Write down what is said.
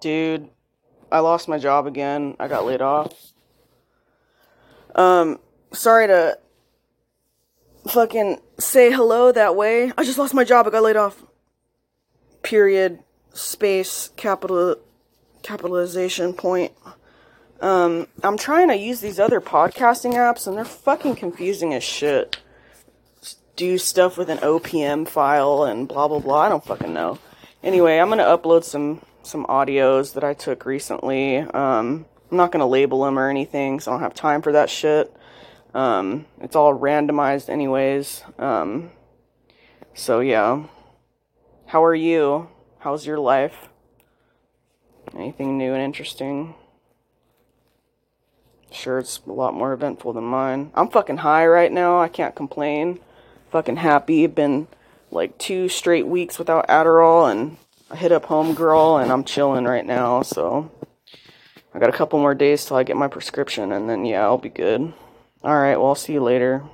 Dude, I lost my job again. I got laid off. Um, sorry to fucking say hello that way. I just lost my job. I got laid off. Period. Space. Capital. Capitalization point. Um, I'm trying to use these other podcasting apps and they're fucking confusing as shit. Do stuff with an OPM file and blah blah blah. I don't fucking know. Anyway, I'm gonna upload some some audios that I took recently. Um, I'm not gonna label them or anything, so I don't have time for that shit. Um, it's all randomized, anyways. Um, so yeah. How are you? How's your life? Anything new and interesting? Sure, it's a lot more eventful than mine. I'm fucking high right now. I can't complain. Fucking happy. Been like two straight weeks without Adderall, and I hit up Homegirl, and I'm chilling right now. So I got a couple more days till I get my prescription, and then yeah, I'll be good. All right, well, I'll see you later.